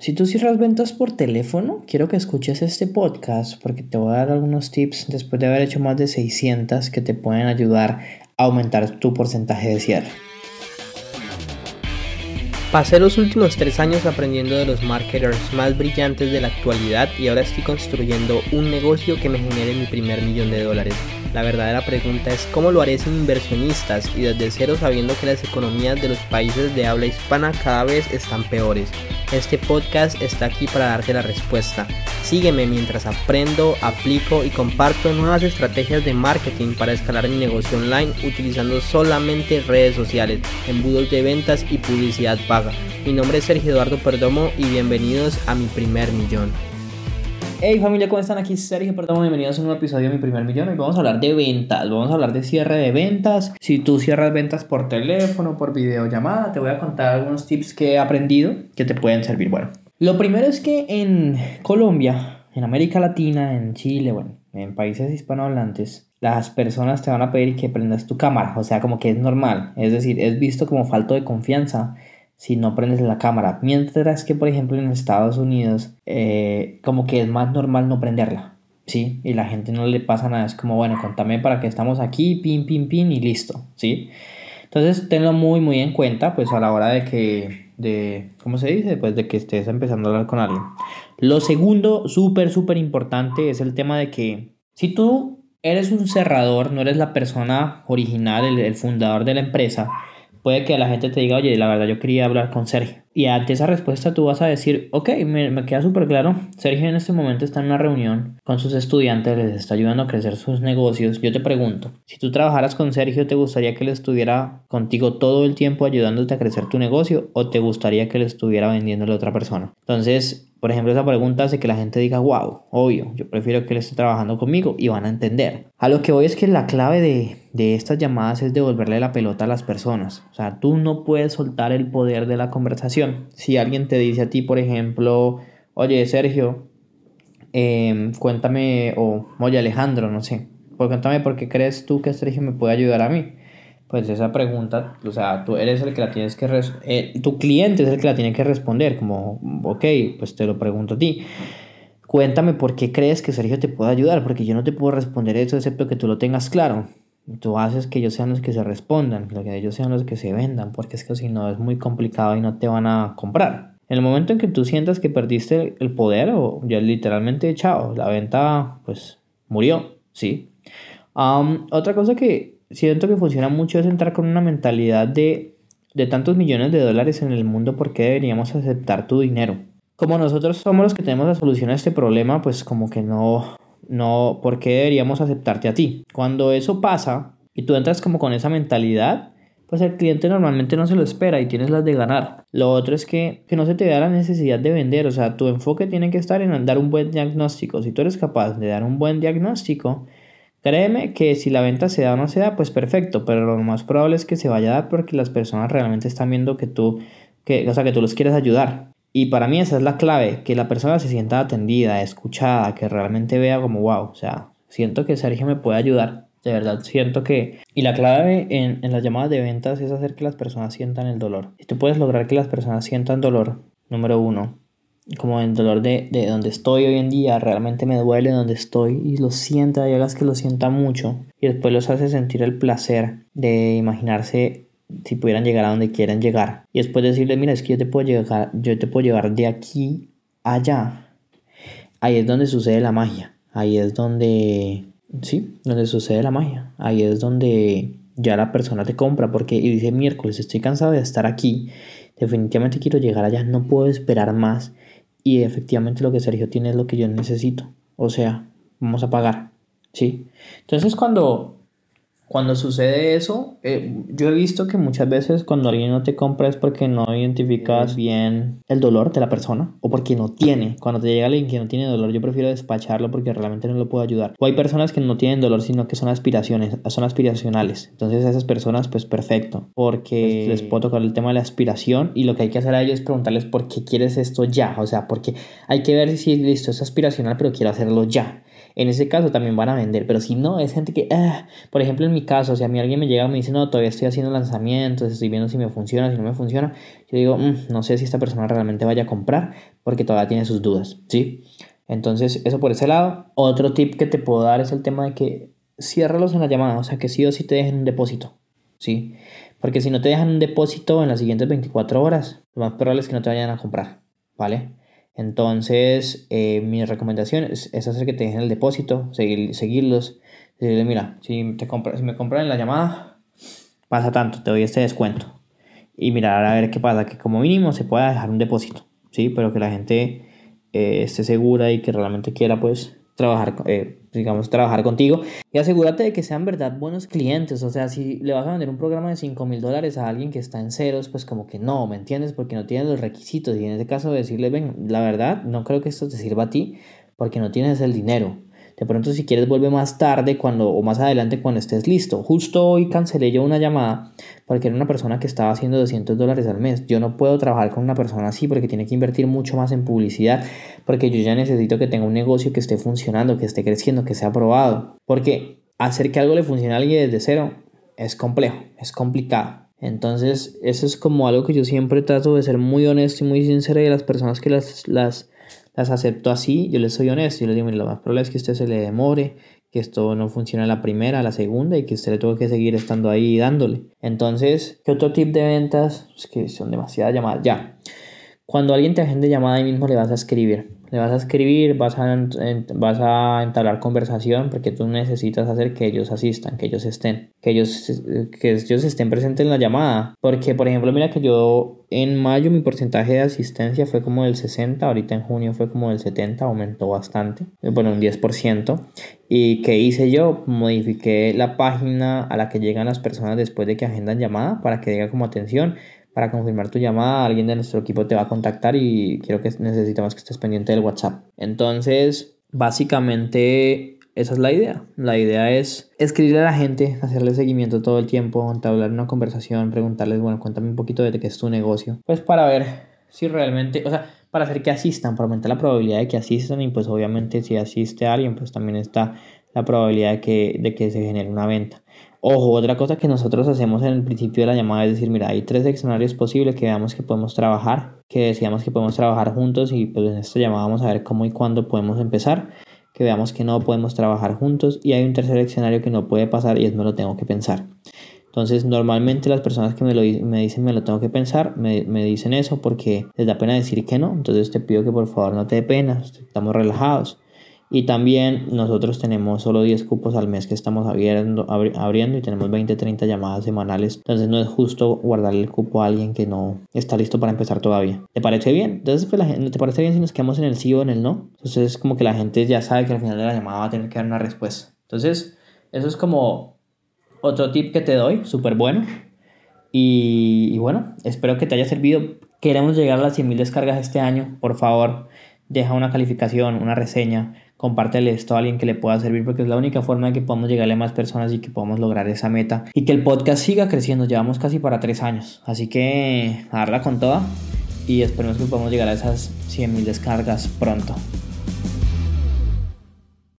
Si tú cierras ventas por teléfono, quiero que escuches este podcast porque te voy a dar algunos tips después de haber hecho más de 600 que te pueden ayudar a aumentar tu porcentaje de cierre. Pasé los últimos tres años aprendiendo de los marketers más brillantes de la actualidad y ahora estoy construyendo un negocio que me genere mi primer millón de dólares. La verdadera pregunta es cómo lo haré sin inversionistas y desde cero sabiendo que las economías de los países de habla hispana cada vez están peores. Este podcast está aquí para darte la respuesta. Sígueme mientras aprendo, aplico y comparto nuevas estrategias de marketing para escalar mi negocio online utilizando solamente redes sociales, embudos de ventas y publicidad paga. Mi nombre es Sergio Eduardo Perdomo y bienvenidos a mi primer millón. Hey familia, ¿cómo están? Aquí Sergio Perdomo, bienvenidos a un nuevo episodio de Mi Primer Millón. Hoy vamos a hablar de ventas, vamos a hablar de cierre de ventas. Si tú cierras ventas por teléfono, por videollamada, te voy a contar algunos tips que he aprendido que te pueden servir. Bueno, lo primero es que en Colombia, en América Latina, en Chile, bueno, en países hispanohablantes, las personas te van a pedir que prendas tu cámara, o sea, como que es normal, es decir, es visto como falto de confianza si no prendes la cámara. Mientras que, por ejemplo, en Estados Unidos, eh, como que es más normal no prenderla. ¿Sí? Y la gente no le pasa nada. Es como, bueno, contame para que estamos aquí, pin, pin, pin y listo. ¿Sí? Entonces, tenlo muy, muy en cuenta, pues a la hora de que, de, ¿cómo se dice? Pues de que estés empezando a hablar con alguien. Lo segundo, súper, súper importante, es el tema de que si tú eres un cerrador, no eres la persona original, el, el fundador de la empresa, puede que la gente te diga, oye, la verdad yo quería hablar con Sergio. Y ante esa respuesta tú vas a decir, ok, me, me queda súper claro, Sergio en este momento está en una reunión con sus estudiantes, les está ayudando a crecer sus negocios. Yo te pregunto, si tú trabajaras con Sergio, ¿te gustaría que él estuviera contigo todo el tiempo ayudándote a crecer tu negocio o te gustaría que él estuviera vendiéndole a otra persona? Entonces, por ejemplo, esa pregunta hace que la gente diga, wow, obvio, yo prefiero que él esté trabajando conmigo y van a entender. A lo que voy es que la clave de, de estas llamadas es devolverle la pelota a las personas. O sea, tú no puedes soltar el poder de la conversación. Si alguien te dice a ti, por ejemplo, oye, Sergio, em, cuéntame, o oye, Alejandro, no sé, pues cuéntame por qué crees tú que Sergio me puede ayudar a mí pues esa pregunta, o sea, tú eres el que la tienes que, eh, tu cliente es el que la tiene que responder, como, ok, pues te lo pregunto a ti. Cuéntame por qué crees que Sergio te puede ayudar, porque yo no te puedo responder eso excepto que tú lo tengas claro. Tú haces que ellos sean los que se respondan, que ellos sean los que se vendan, porque es que si no es muy complicado y no te van a comprar. En el momento en que tú sientas que perdiste el poder, o ya literalmente, chao, la venta pues murió, ¿sí? otra cosa que siento que funciona mucho es entrar con una mentalidad de, de tantos millones de dólares en el mundo, ¿por qué deberíamos aceptar tu dinero? Como nosotros somos los que tenemos la solución a este problema, pues como que no, no, ¿por qué deberíamos aceptarte a ti? Cuando eso pasa y tú entras como con esa mentalidad, pues el cliente normalmente no se lo espera y tienes las de ganar. Lo otro es que, que no se te da la necesidad de vender, o sea, tu enfoque tiene que estar en dar un buen diagnóstico. Si tú eres capaz de dar un buen diagnóstico, Créeme que si la venta se da o no se da, pues perfecto, pero lo más probable es que se vaya a dar porque las personas realmente están viendo que tú, que, o sea, que tú los quieres ayudar. Y para mí esa es la clave, que la persona se sienta atendida, escuchada, que realmente vea como, wow, o sea, siento que Sergio me puede ayudar, de verdad, siento que... Y la clave en, en las llamadas de ventas es hacer que las personas sientan el dolor. Si tú puedes lograr que las personas sientan dolor, número uno, como el dolor de, de, donde estoy hoy en día, realmente me duele donde estoy y lo sienta y hagas que lo sienta mucho y después los hace sentir el placer de imaginarse si pudieran llegar a donde quieren llegar y después decirle, mira, es que yo te puedo llegar, yo te puedo llevar de aquí a allá. Ahí es donde sucede la magia, ahí es donde, sí, donde sucede la magia, ahí es donde ya la persona te compra porque y dice miércoles estoy cansado de estar aquí definitivamente quiero llegar allá no puedo esperar más y efectivamente lo que Sergio tiene es lo que yo necesito. O sea, vamos a pagar. ¿Sí? Entonces cuando cuando sucede eso, eh, yo he visto que muchas veces cuando alguien no te compra es porque no identificas bien el dolor de la persona o porque no tiene. Cuando te llega alguien que no tiene dolor, yo prefiero despacharlo porque realmente no lo puedo ayudar. O hay personas que no tienen dolor, sino que son aspiraciones, son aspiracionales. Entonces a esas personas, pues perfecto, porque les puedo tocar el tema de la aspiración y lo que hay que hacer a ellos es preguntarles por qué quieres esto ya. O sea, porque hay que ver si listo es aspiracional, pero quiero hacerlo ya. En ese caso también van a vender, pero si no, es gente que, ah, por ejemplo, en mi caso, si a mí alguien me llega y me dice, no, todavía estoy haciendo lanzamientos, estoy viendo si me funciona, si no me funciona, yo digo, mm, no sé si esta persona realmente vaya a comprar porque todavía tiene sus dudas, ¿sí? Entonces, eso por ese lado. Otro tip que te puedo dar es el tema de que ciérralos en la llamada, o sea, que sí o sí te dejen un depósito, ¿sí? Porque si no te dejan un depósito en las siguientes 24 horas, lo más probable es que no te vayan a comprar, ¿vale? Entonces, eh, mi recomendación es, hacer que te dejen el depósito, seguir, seguirlos, decirle, mira, si, te compra, si me compran la llamada, pasa tanto, te doy este descuento. Y mirar a ver qué pasa, que como mínimo se pueda dejar un depósito, ¿sí? Pero que la gente eh, esté segura y que realmente quiera, pues, trabajar, eh, digamos, trabajar contigo y asegúrate de que sean verdad buenos clientes. O sea, si le vas a vender un programa de 5 mil dólares a alguien que está en ceros, pues como que no, ¿me entiendes? Porque no tienes los requisitos. Y en ese caso decirle, ven, la verdad, no creo que esto te sirva a ti porque no tienes el dinero. De pronto si quieres vuelve más tarde cuando, o más adelante cuando estés listo. Justo hoy cancelé yo una llamada porque era una persona que estaba haciendo 200 dólares al mes. Yo no puedo trabajar con una persona así porque tiene que invertir mucho más en publicidad porque yo ya necesito que tenga un negocio que esté funcionando, que esté creciendo, que sea aprobado. Porque hacer que algo le funcione a alguien desde cero es complejo, es complicado. Entonces, eso es como algo que yo siempre trato de ser muy honesto y muy sincero de las personas que las las acepto así, yo les soy honesto, yo les digo, lo más probable es que usted se le demore, que esto no funciona la primera, la segunda y que usted le tuvo que seguir estando ahí dándole. Entonces, ¿qué otro tip de ventas? Es que son demasiadas llamadas. Ya, cuando alguien te agende llamada ahí mismo le vas a escribir. Le vas a escribir, vas a, vas a entablar conversación porque tú necesitas hacer que ellos asistan, que ellos estén, que ellos, que ellos estén presentes en la llamada. Porque, por ejemplo, mira que yo en mayo mi porcentaje de asistencia fue como del 60, ahorita en junio fue como del 70, aumentó bastante, bueno, un 10%. ¿Y qué hice yo? Modifiqué la página a la que llegan las personas después de que agendan llamada para que diga como atención para confirmar tu llamada, alguien de nuestro equipo te va a contactar y quiero que necesitamos que estés pendiente del WhatsApp. Entonces, básicamente esa es la idea. La idea es escribirle a la gente, hacerle seguimiento todo el tiempo, entablar una conversación, preguntarles, bueno, cuéntame un poquito de qué es tu negocio. Pues para ver si realmente, o sea, para hacer que asistan, para aumentar la probabilidad de que asistan y pues obviamente si asiste a alguien, pues también está la probabilidad de que, de que se genere una venta. Ojo, otra cosa que nosotros hacemos en el principio de la llamada es decir, mira, hay tres escenarios posibles que veamos que podemos trabajar, que decíamos que podemos trabajar juntos y pues en esta llamada vamos a ver cómo y cuándo podemos empezar, que veamos que no podemos trabajar juntos y hay un tercer escenario que no puede pasar y es me lo tengo que pensar. Entonces, normalmente las personas que me, lo, me dicen me lo tengo que pensar, me, me, dicen eso porque les da pena decir que no. Entonces te pido que por favor no te dé pena, estamos relajados. Y también nosotros tenemos solo 10 cupos al mes que estamos abriendo, abriendo y tenemos 20, 30 llamadas semanales. Entonces no es justo guardarle el cupo a alguien que no está listo para empezar todavía. ¿Te parece bien? Entonces, pues, ¿te parece bien si nos quedamos en el sí o en el no? Entonces es como que la gente ya sabe que al final de la llamada va a tener que dar una respuesta. Entonces, eso es como otro tip que te doy, súper bueno. Y, y, bueno, espero que te haya servido. Queremos llegar a las 100.000 descargas este año. Por favor, deja una calificación, una reseña compártele esto a alguien que le pueda servir porque es la única forma de que podamos llegarle a más personas y que podamos lograr esa meta y que el podcast siga creciendo. Llevamos casi para tres años, así que a darla con toda y esperemos que podamos llegar a esas 100.000 descargas pronto.